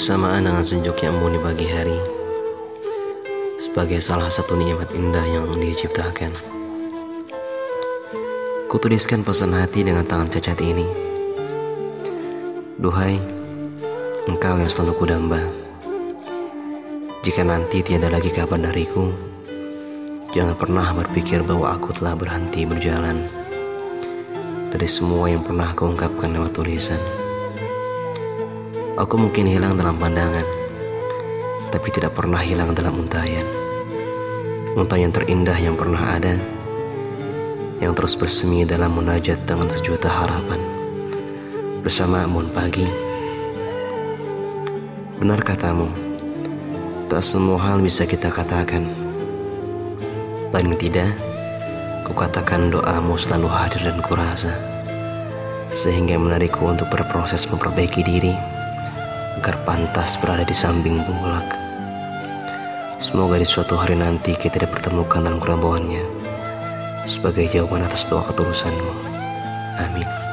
bersamaan dengan sejuknya embun di pagi hari sebagai salah satu nikmat indah yang diciptakan. Kutuliskan pesan hati dengan tangan cacat ini. Duhai, engkau yang selalu kudamba. Jika nanti tiada lagi kabar dariku, jangan pernah berpikir bahwa aku telah berhenti berjalan dari semua yang pernah kau ungkapkan lewat tulisan. Aku mungkin hilang dalam pandangan, tapi tidak pernah hilang dalam untayan. Untayan terindah yang pernah ada, yang terus bersemi dalam munajat dengan sejuta harapan. Bersama Amun Pagi, benar katamu, tak semua hal bisa kita katakan. Paling tidak, kukatakan doamu selalu hadir dan kurasa, sehingga menarikku untuk berproses memperbaiki diri agar pantas berada di samping bulak. Semoga di suatu hari nanti kita dipertemukan dalam keridhaannya sebagai jawaban atas doa ketulusanmu. Amin.